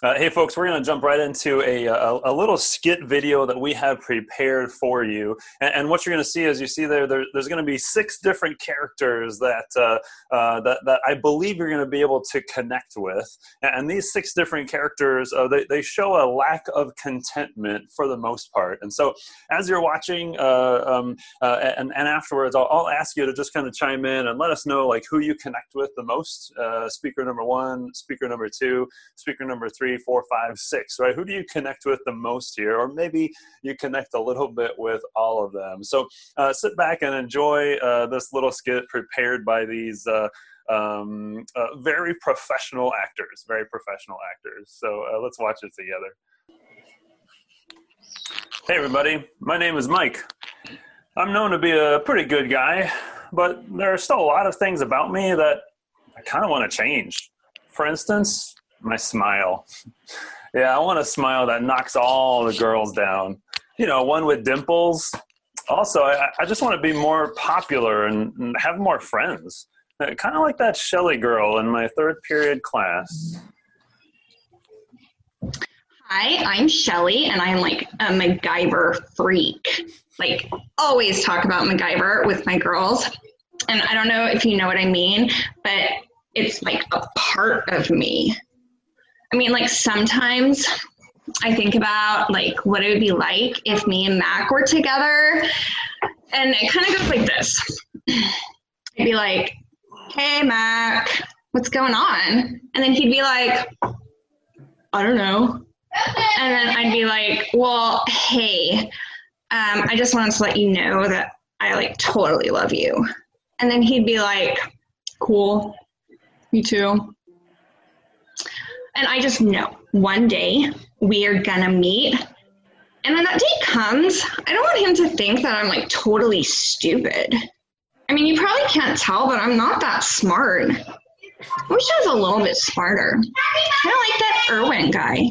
Uh, hey, folks, we're going to jump right into a, a, a, little skit video that we have prepared for you. And, and what you're going to see is you see there, there there's going to be six different characters that, uh, uh, that, that I believe you're going to be able to connect with. And these six different characters, uh, they, they show a lack of contentment for the most part. And so as you're watching uh, um, uh, and, and afterwards, I'll, I'll, ask you to just kind of chime in and let us know like who you connect with the most. speaker number one, speaker number two, speaker number three three, four, five, six, right? Who do you connect with the most here? Or maybe you connect a little bit with all of them. So uh, sit back and enjoy uh, this little skit prepared by these. Uh, um, uh, very professional actors, very professional actors. So uh, let's watch it together. Hey, everybody. My name is Mike. I'm known to be a pretty good guy, but there are still a lot of things about me that I kind of want to change. For instance, my smile. Yeah, I want a smile that knocks all the girls down. You know, one with dimples. Also, I, I just want to be more popular and, and have more friends. Kind of like that Shelly girl in my third period class. Hi, I'm Shelly, and I'm like a MacGyver freak. Like, always talk about MacGyver with my girls. And I don't know if you know what I mean, but it's like a part of me. I mean, like sometimes I think about like what it would be like if me and Mac were together, and it kind of goes like this. I'd be like, "Hey, Mac, what's going on?" And then he'd be like, "I don't know." And then I'd be like, "Well, hey, um, I just wanted to let you know that I like totally love you." And then he'd be like, "Cool, me too." And I just know one day we are gonna meet. And when that day comes, I don't want him to think that I'm like totally stupid. I mean, you probably can't tell, but I'm not that smart. I wish I was a little bit smarter. Kind of like that Irwin guy.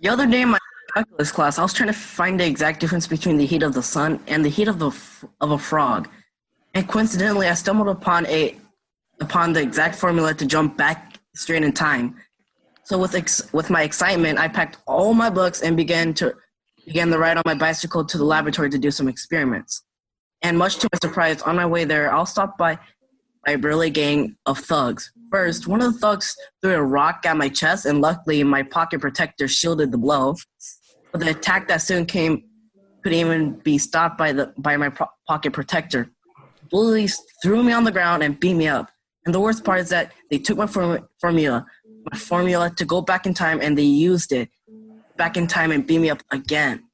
The other day in my calculus class, I was trying to find the exact difference between the heat of the sun and the heat of the of a frog, and coincidentally, I stumbled upon a upon the exact formula to jump back straight in time. So with ex- with my excitement, I packed all my books and began to began the ride on my bicycle to the laboratory to do some experiments. And much to my surprise, on my way there, I'll stop by by a burly gang of thugs. First, one of the thugs threw a rock at my chest, and luckily, my pocket protector shielded the blow. But the attack that soon came couldn't even be stopped by the by my pro- pocket protector. Bullies threw me on the ground and beat me up. And the worst part is that they took my form- formula, my formula to go back in time, and they used it back in time and beat me up again.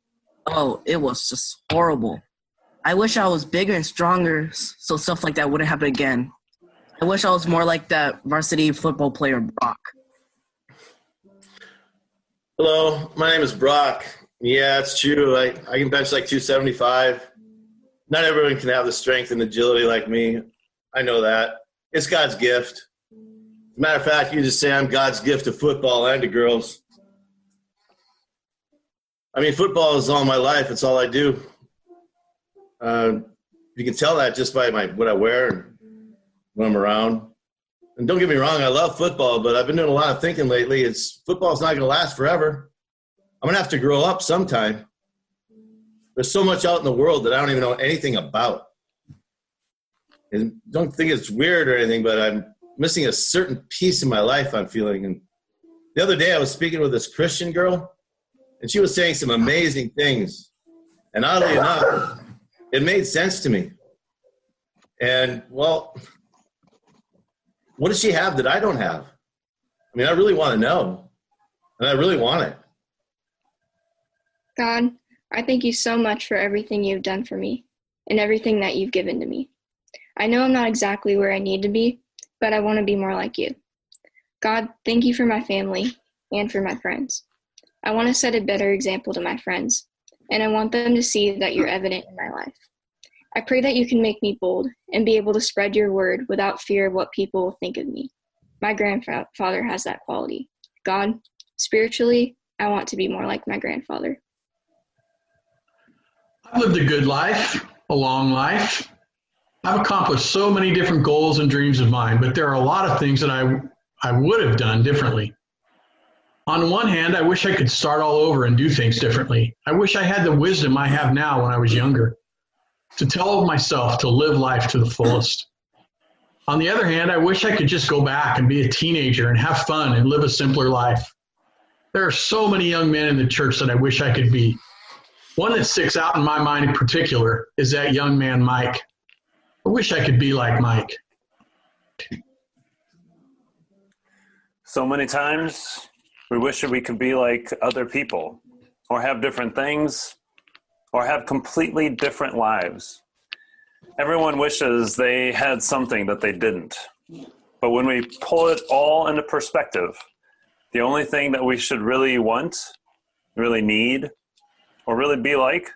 Oh, it was just horrible. I wish I was bigger and stronger so stuff like that wouldn't happen again. I wish I was more like that varsity football player, Brock. Hello, my name is Brock. Yeah, it's true. I, I can bench like 275. Not everyone can have the strength and agility like me. I know that. It's God's gift. Matter of fact, you just say I'm God's gift to football and to girls. I mean, football is all my life. It's all I do. Uh, you can tell that just by my what I wear and when I'm around. And don't get me wrong, I love football, but I've been doing a lot of thinking lately. It's football's not going to last forever. I'm going to have to grow up sometime. There's so much out in the world that I don't even know anything about and don't think it's weird or anything, but I'm missing a certain piece in my life. I'm feeling. And the other day, I was speaking with this Christian girl, and she was saying some amazing things. And oddly enough, it made sense to me. And well, what does she have that I don't have? I mean, I really want to know, and I really want it. God, I thank you so much for everything you've done for me and everything that you've given to me. I know I'm not exactly where I need to be, but I want to be more like you. God, thank you for my family and for my friends. I want to set a better example to my friends, and I want them to see that you're evident in my life. I pray that you can make me bold and be able to spread your word without fear of what people will think of me. My grandfather has that quality. God, spiritually, I want to be more like my grandfather. I've lived a good life, a long life. I've accomplished so many different goals and dreams of mine, but there are a lot of things that I I would have done differently. On one hand, I wish I could start all over and do things differently. I wish I had the wisdom I have now when I was younger to tell myself to live life to the fullest. On the other hand, I wish I could just go back and be a teenager and have fun and live a simpler life. There are so many young men in the church that I wish I could be. One that sticks out in my mind in particular is that young man, Mike. I wish I could be like Mike. So many times we wish that we could be like other people or have different things or have completely different lives. Everyone wishes they had something that they didn't. But when we pull it all into perspective, the only thing that we should really want, really need, or really be like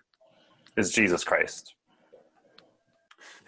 is Jesus Christ.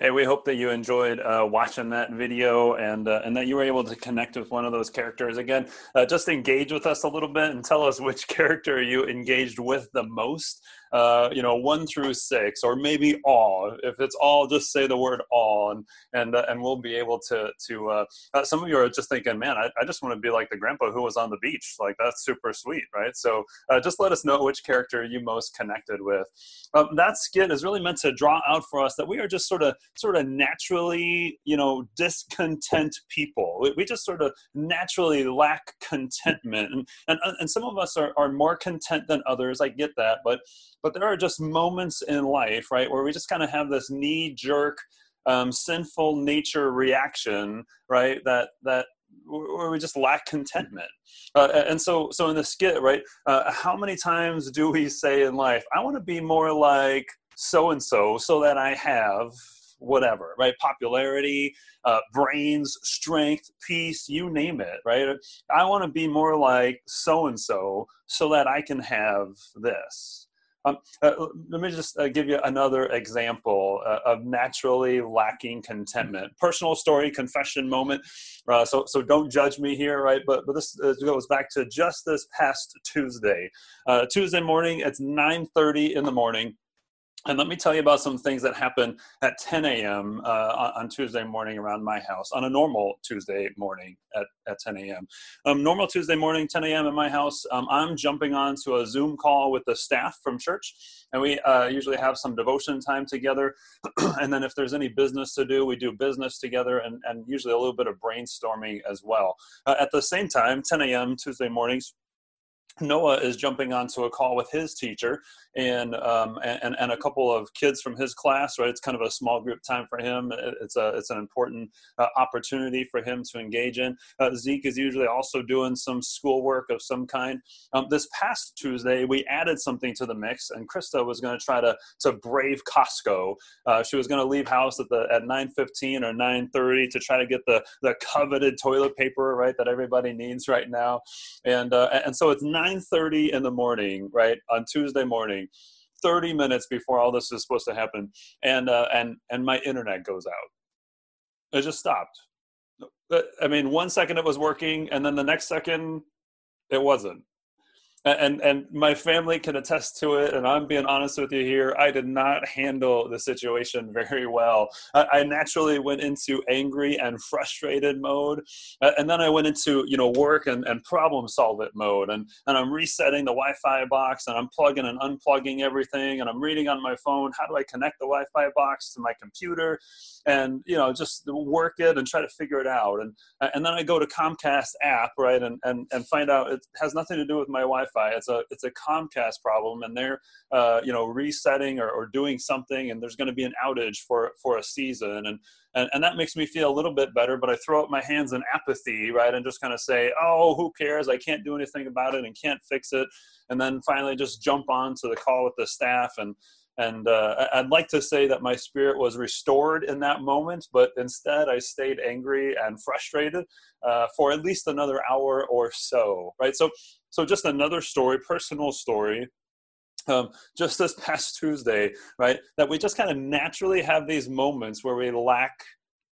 Hey, we hope that you enjoyed uh, watching that video and uh, and that you were able to connect with one of those characters. Again, uh, just engage with us a little bit and tell us which character you engaged with the most uh, you know, one through six, or maybe all. If it's all, just say the word all, and and uh, and we'll be able to to. Uh, uh some of you are just thinking, man, I, I just want to be like the grandpa who was on the beach. Like that's super sweet, right? So uh, just let us know which character you most connected with. Um, that skit is really meant to draw out for us that we are just sort of sort of naturally, you know, discontent people. We, we just sort of naturally lack contentment, and and and some of us are are more content than others. I get that, but but there are just moments in life, right, where we just kind of have this knee jerk, um, sinful nature reaction, right, that that where we just lack contentment. Uh, and so, so in the skit, right, uh, how many times do we say in life, "I want to be more like so and so," so that I have whatever, right? Popularity, uh, brains, strength, peace, you name it, right? I want to be more like so and so so that I can have this. Um, uh, let me just uh, give you another example uh, of naturally lacking contentment. Personal story, confession moment. Uh, so, so don't judge me here, right? But, but this uh, goes back to just this past Tuesday. Uh, Tuesday morning, it's 9:30 in the morning. And let me tell you about some things that happen at 10 a.m. Uh, on Tuesday morning around my house, on a normal Tuesday morning at, at 10 a.m. Um, normal Tuesday morning, 10 a.m. in my house, um, I'm jumping onto a Zoom call with the staff from church, and we uh, usually have some devotion time together. and then if there's any business to do, we do business together, and, and usually a little bit of brainstorming as well. Uh, at the same time, 10 a.m. Tuesday mornings, Noah is jumping onto a call with his teacher and, um, and and a couple of kids from his class. Right, it's kind of a small group time for him. It's a it's an important uh, opportunity for him to engage in. Uh, Zeke is usually also doing some schoolwork of some kind. Um, this past Tuesday, we added something to the mix, and Krista was going to try to to brave Costco. Uh, she was going to leave house at the at 9:15 or 9:30 to try to get the the coveted toilet paper right that everybody needs right now, and uh, and so it's 9 9:30 in the morning, right on Tuesday morning, 30 minutes before all this is supposed to happen, and uh, and and my internet goes out. It just stopped. I mean, one second it was working, and then the next second it wasn't and and my family can attest to it and i'm being honest with you here i did not handle the situation very well. I, I naturally went into angry and frustrated mode and then i went into you know work and, and problem solve it mode and and i'm resetting the wi-fi box and i'm plugging and unplugging everything and i'm reading on my phone how do i connect the wi-fi box to my computer and you know just work it and try to figure it out and and then i go to comcast app right and and, and find out it has nothing to do with my wi-fi Wi-Fi. It's a it's a Comcast problem, and they're uh, you know resetting or, or doing something, and there's going to be an outage for for a season, and, and and that makes me feel a little bit better. But I throw up my hands in apathy, right, and just kind of say, oh, who cares? I can't do anything about it and can't fix it, and then finally just jump on to the call with the staff and and uh, I'd like to say that my spirit was restored in that moment, but instead I stayed angry and frustrated uh, for at least another hour or so. Right. So, so just another story, personal story. Um, just this past Tuesday, right? That we just kind of naturally have these moments where we lack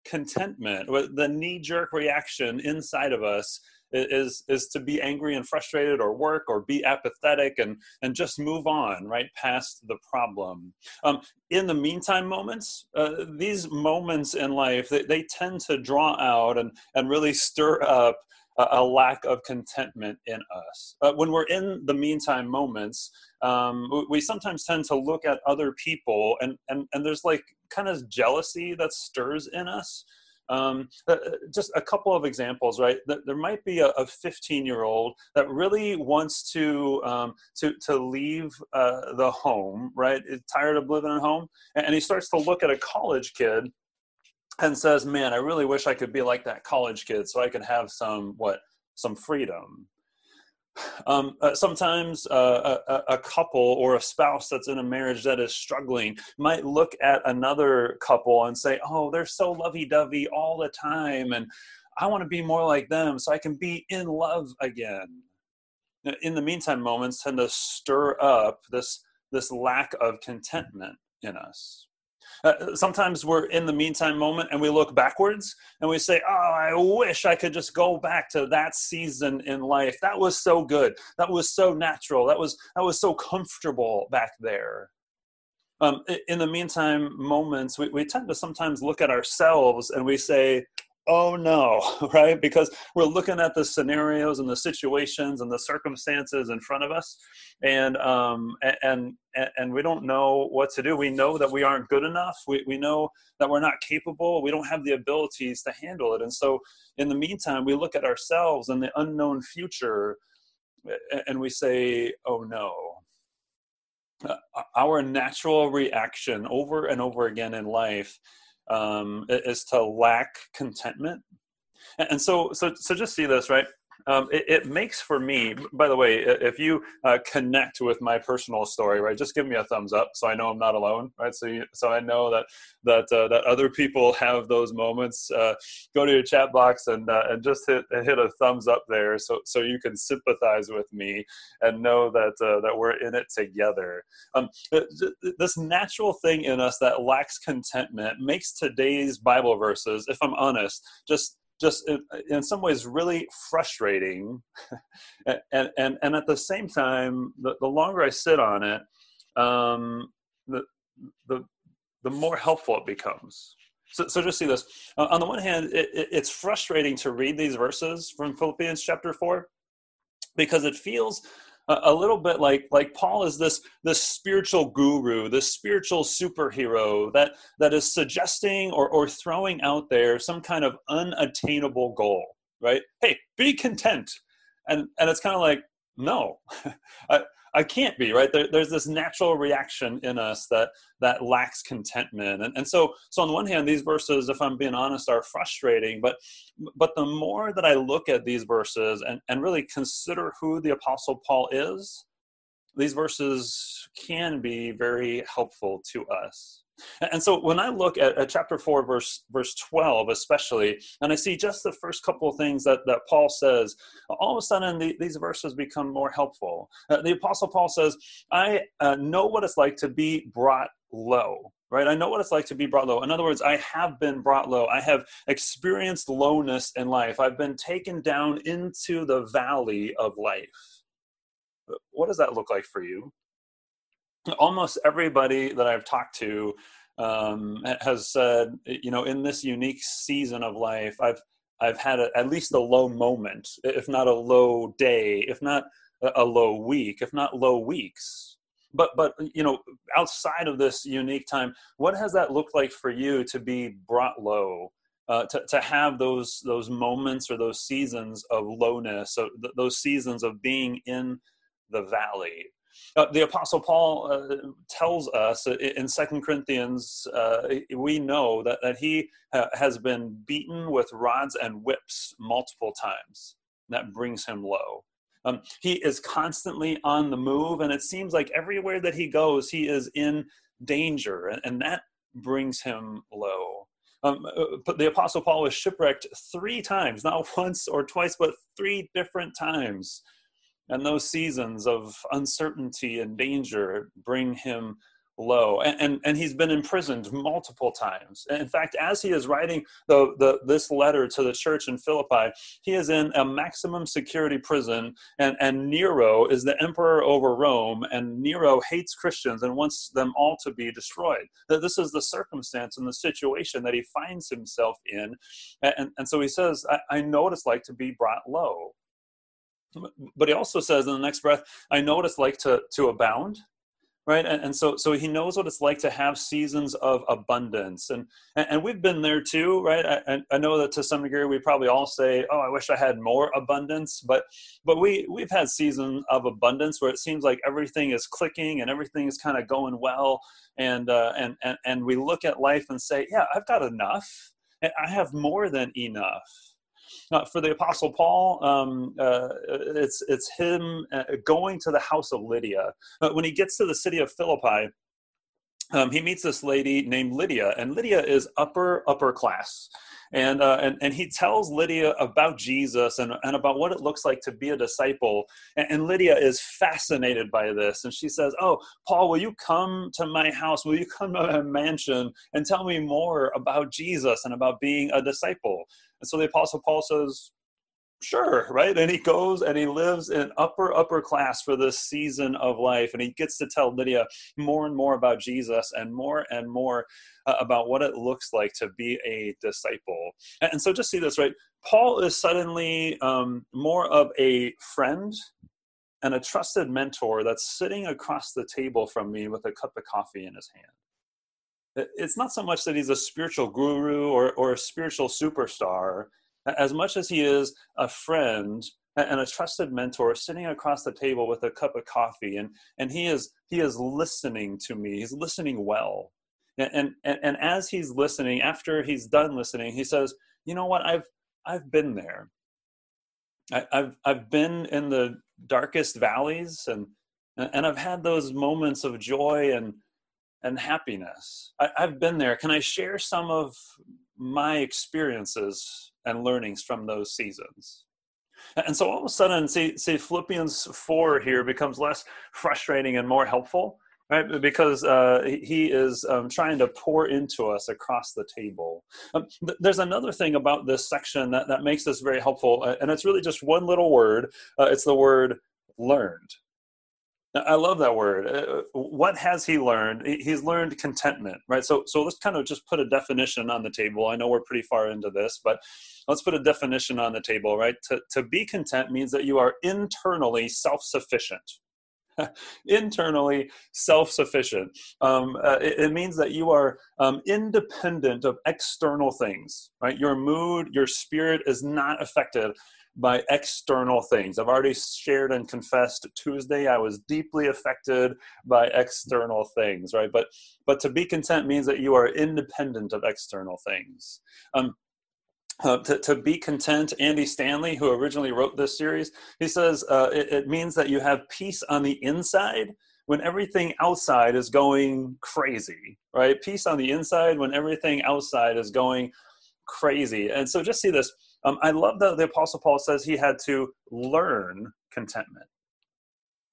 contentment, the knee jerk reaction inside of us is is to be angry and frustrated or work or be apathetic and and just move on right past the problem um, in the meantime moments uh, these moments in life they, they tend to draw out and and really stir up a, lack of contentment in us. Uh, when we're in the meantime moments, um, we sometimes tend to look at other people and, and, and there's like kind of jealousy that stirs in us. Um, uh, uh just a couple of examples, right? There might be a 15 year old that really wants to um, to to leave uh, the home, right? Is tired of living at home, and he starts to look at a college kid and says, "Man, I really wish I could be like that college kid, so I could have some what some freedom." Um, uh, sometimes uh, a, a, couple or a spouse that's in a marriage that is struggling might look at another couple and say, "Oh, they're so lovey-dovey all the time, and I want to be more like them, so I can be in love again." In the meantime, moments tend to stir up this this lack of contentment in us. Uh, sometimes we're in the meantime moment and we look backwards and we say, Oh, I wish I could just go back to that season in life. That was so good. That was so natural. That was, that was so comfortable back there. Um, in the meantime moments, we, we tend to sometimes look at ourselves and we say, oh no right? Because we're looking at the scenarios and the situations and the circumstances in front of us and um and and, and we don't know what to do. We know that we aren't good enough. We, we know that we're not capable. We don't have the abilities to handle it. And so in the meantime we look at ourselves and the unknown future and we say oh no. Uh, our natural reaction over and over again in life um, is to lack contentment. And so, so, so just see this, right? Um, it, it, makes for me by the way if you uh, connect with my personal story right just give me a thumbs up so i know i'm not alone right? So you, so i know that that uh, that other people have those moments. Uh, go to your chat box and uh, and just hit hit a thumbs up there so so you can sympathize with me and know that uh, that we're in it together. Um, this natural thing in us that lacks contentment makes today's bible verses if i'm honest just just in, some ways really frustrating. And, and and at the same time the, the longer i sit on it um, the the the more helpful it becomes. So, so just see this. Uh, on the one hand it, it, it's frustrating to read these verses from philippians chapter 4 because it feels a little bit like like Paul is this this spiritual guru, this spiritual superhero that that is suggesting or or throwing out there some kind of unattainable goal, right? Hey, be content, and and it's kind of like no, I can't be right. There, there's this natural reaction in us that that lacks contentment, and and so so on one hand, these verses, if I'm being honest, are frustrating. But but the more that I look at these verses and and really consider who the Apostle Paul is, these verses can be very helpful to us. And so when I look at, at, chapter 4, verse, verse 12, especially, and I see just the first couple of things that, that Paul says, all of a sudden the, these verses become more helpful. Uh, the Apostle Paul says, I uh, know what it's like to be brought low. Right? I know what it's like to be brought low. In other words, I have been brought low. I have experienced lowness in life. I've been taken down into the valley of life. What does that look like for you? Almost everybody that I've talked to um, has said, you know, in this unique season of life, I've I've had a, at least a low moment, if not a low day, if not a low week, if not low weeks. But but you know, outside of this unique time, what has that looked like for you to be brought low? Uh, to, to have those those moments or those seasons of lowness, so th- those seasons of being in the valley, uh, the Apostle Paul uh, tells us in Second Corinthians, uh, we know that, that he ha- has been beaten with rods and whips multiple times. That brings him low. Um, he is constantly on the move, and it seems like everywhere that he goes, he is in danger, and, and that brings him low. Um, uh, the Apostle Paul was shipwrecked three times, not once or twice, but three different times. And those seasons of uncertainty and danger bring him low. And, and, and he's been imprisoned multiple times. In fact as he is writing the, the this letter to the church in philippi he is in a maximum security prison and and nero is the emperor over rome and nero hates christians and wants them all to be destroyed. That this is the circumstance and the situation that he finds himself in. And, and so he says I, I know what it's like to be brought low but he also says in the next breath i know what it's like to to abound right? And, and, so so he knows what it's like to have seasons of abundance. And and, and we've been there too right? I, I know that to some degree we probably all say oh i wish i had more abundance but but we we've had season of abundance where it seems like everything is clicking and everything is kind of going well. And uh, and, and and we look at life and say yeah i've got enough. I have more than enough uh, for the Apostle Paul, um, uh, it's it's him uh, going to the house of Lydia. Uh, when he gets to the city of Philippi, um, he meets this lady named Lydia, and Lydia is upper upper class. And, uh, and and he tells Lydia about Jesus and, and about what it looks like to be a disciple. And, and, Lydia is fascinated by this, and she says, "Oh, Paul, will you come to my house? Will you come to my mansion and tell me more about Jesus and about being a disciple?" And so the Apostle Paul says, sure right? And he goes and he lives in upper upper class for this season of life and he gets to tell lydia more and more about jesus and more and more uh, about what it looks like to be a disciple. And, and so just see this right? Paul is suddenly um, more of a friend and a trusted mentor that's sitting across the table from me with a cup of coffee in his hand. It's not so much that he's a spiritual guru or, or a spiritual superstar as much as he is a friend and a trusted mentor sitting across the table with a cup of coffee and and he is he is listening to me he's listening well. And and and as he's listening after he's done listening he says you know what? I've i've been there. I, have i've been in the darkest valleys and and i've had those moments of joy and and happiness. I, i've been there. Can i share some of my experiences and learnings from those seasons. And so all of a sudden, see, see Philippians 4 here becomes less frustrating and more helpful, right? Because uh, he is um, trying to pour into us across the table. Um, th- there's another thing about this section that, that makes this very helpful, uh, and it's really just one little word. Uh, it's the word learned. I love that word. Uh, what has he learned? He's learned contentment, right? So, so let's kind of just put a definition on the table. I know we're pretty far into this, but let's put a definition on the table, right? To, to be content means that you are internally self sufficient. internally self sufficient. Um, uh, it, it, means that you are um, independent of external things, right? Your mood, your spirit is not affected by external things. I've already shared and confessed Tuesday I was deeply affected by external things, right? But but to be content means that you are independent of external things. Um, uh, to, to be content, Andy Stanley, who originally wrote this series, he says uh, it, it means that you have peace on the inside when everything outside is going crazy, right? Peace on the inside when everything outside is going crazy. And so just see this um, I love that the Apostle Paul says he had to learn contentment.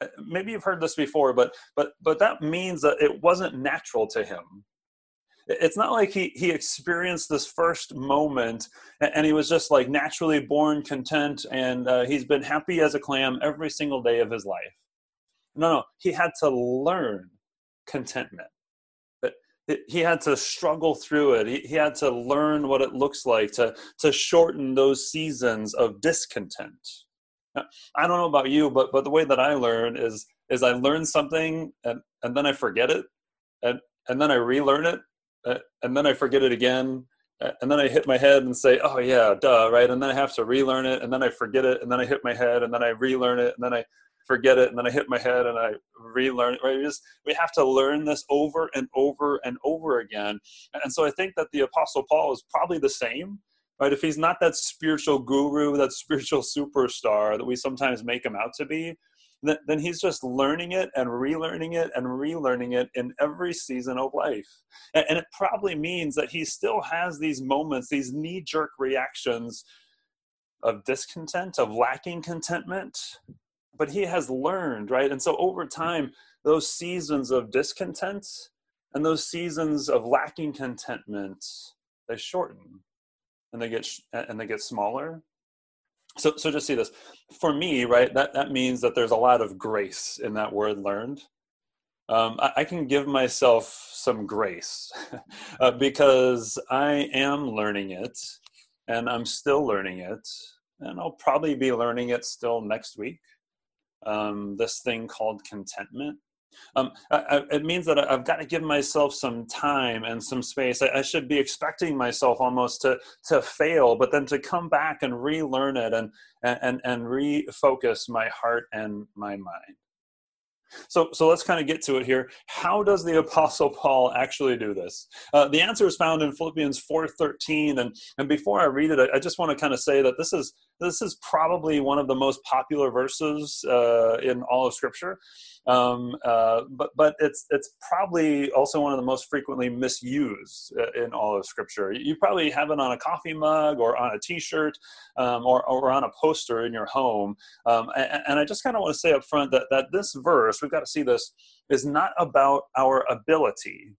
Uh, maybe you've heard this before, but but but that means that it wasn't natural to him. It's not like he he experienced this first moment and he was just like naturally born content and uh, he's been happy as a clam every single day of his life. No, no, he had to learn contentment he had to struggle through it. He, he had to learn what it looks like to, to shorten those seasons of discontent. I don't know about you, but, but the way that I learn is, is I learn something and, and then I forget it and, and then I relearn it uh, and then I forget it again uh, and then I hit my head and say, "Oh yeah, duh," right? And then I have to relearn it, and then I forget it, and then I hit my head, and then I relearn it, and then I forget it and then I hit my head and I relearn it. Right? We just we have to learn this over and over and over again. And so I think that the Apostle Paul is probably the same. Right? If he's not that spiritual guru, that spiritual superstar that we sometimes make him out to be, then, he's just learning it and relearning it and relearning it in every season of life. And, and it probably means that he still has these moments, these knee jerk reactions of discontent, of lacking contentment, but he has learned right? And so over time those seasons of discontent and those seasons of lacking contentment they shorten and they get and they get smaller. So so just see this. For me right that that means that there's a lot of grace in that word learned. Um, I, I, can give myself some grace uh, because i am learning it and i'm still learning it. And i'll probably be learning it still next week um, this thing called contentment um, I, it means that I've got to give myself some time and some space. I, I, should be expecting myself almost to to fail, but then to come back and relearn it and and and refocus my heart and my mind. So, so let's kind of get to it here. How does the Apostle Paul actually do this? Uh, the answer is found in Philippians 4:13, and and before I read it, I, I, just want to kind of say that this is this is probably one of the most popular verses uh, in all of Scripture. Um, uh, but but it's it's probably also one of the most frequently misused uh, in all of Scripture. You probably have it on a coffee mug or on a T-shirt um, or or on a poster in your home. Um, and, and, I just kind of want to say up front that that this verse we've got to see this is not about our ability.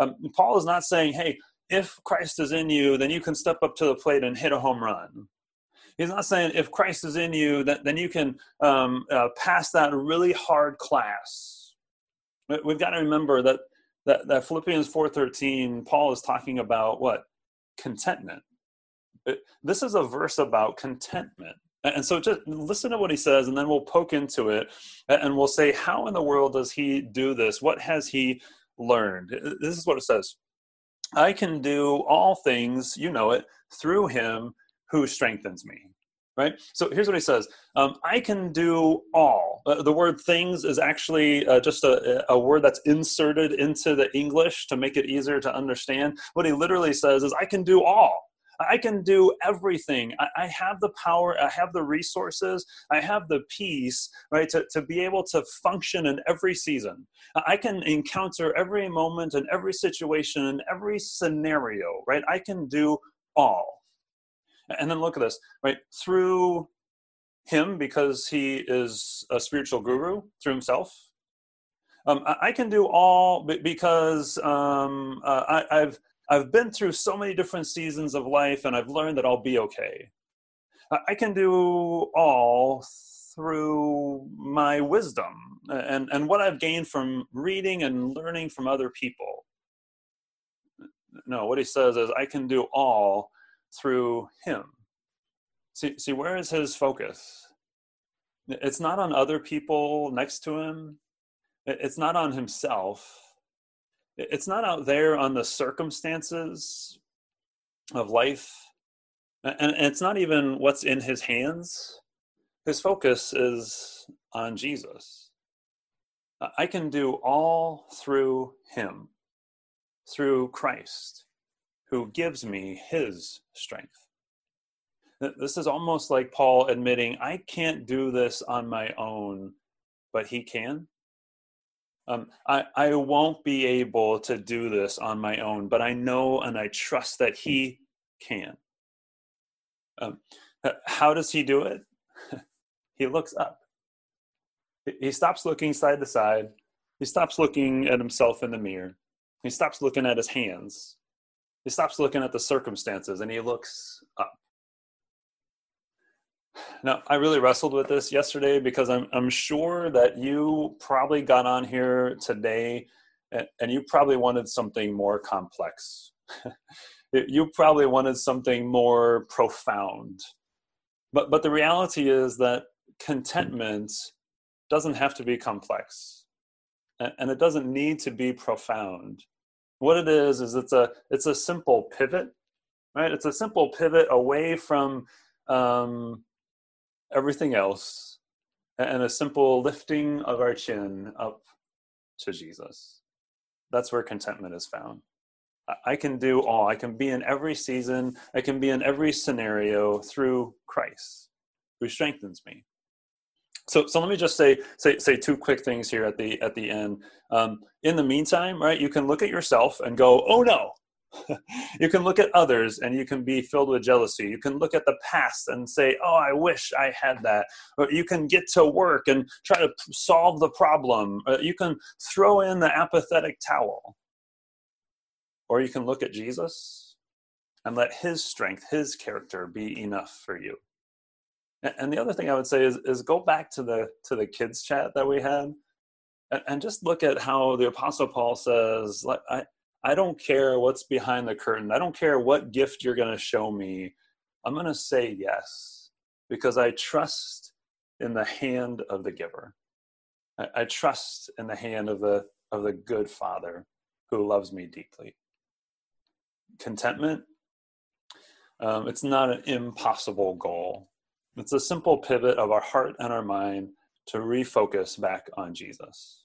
Um, Paul is not saying, "Hey, if Christ is in you, then you can step up to the plate and hit a home run." He's not saying if Christ is in you, that, then you can um, uh, pass that really hard class. We've got to remember that that, that Philippians 4:13, Paul is talking about what contentment. This is a verse about contentment. And so just listen to what he says, and then we'll poke into it and we'll say, How in the world does he do this? What has he learned? This is what it says I can do all things, you know it, through him who strengthens me right? So here's what he says. Um, i can do all. Uh, the word things is actually uh, just a, a, word that's inserted into the english to make it easier to understand. What he literally says is i can do all. I can do everything. I, I have the power. I have the resources. I have the peace right to, to be able to function in every season. I can encounter every moment and every situation and every scenario right? I can do all and then look at this, right? Through him, because he is a spiritual guru, through himself. Um, I can do all because um, uh, I, I've I've been through so many different seasons of life, and I've learned that I'll be okay. I can do all through my wisdom and, and what I've gained from reading and learning from other people. No, what he says is, I can do all through him. See, see, where is his focus? It's not on other people next to him. It's not on himself. It's not out there on the circumstances of life. And it's not even what's in his hands. His focus is on Jesus. I can do all through him, through Christ who gives me his strength. This is almost like Paul admitting, I can't do this on my own, but he can. Um, I, I won't be able to do this on my own, but I know and I trust that he can. Um, how does he do it? he looks up. He stops looking side to side. He stops looking at himself in the mirror. He stops looking at his hands. He stops looking at the circumstances and he looks up. Now, I really wrestled with this yesterday because I'm, I'm sure that you probably got on here today and, and you probably wanted something more complex. you probably wanted something more profound. But, but the reality is that contentment doesn't have to be complex and it doesn't need to be profound what it is is it's a it's a simple pivot right? It's a simple pivot away from um, everything else and a simple lifting of our chin up to jesus. That's where contentment is found. I can do all. I can be in every season. I can be in every scenario through christ who strengthens me so, so let me just say, say, say two quick things here at the at the end. Um, in the meantime, right, you can look at yourself and go, "Oh no, you can look at others and you can be filled with jealousy. You can look at the past and say, Oh, I wish I had that. Or you can get to work and try to solve the problem. Or you can throw in the apathetic towel. Or you can look at Jesus and let his strength, his character be enough for you. And the other thing I would say is, is go back to the to the kids chat that we had and just look at how the apostle paul says like i I don't care what's behind the curtain. I don't care what gift you're going to show me. I'm going to say yes because I trust in the hand of the giver. I, I, trust in the hand of the of the good Father who loves me deeply. Contentment. Um, it's not an impossible goal. It's a simple pivot of our heart and our mind to refocus back on Jesus.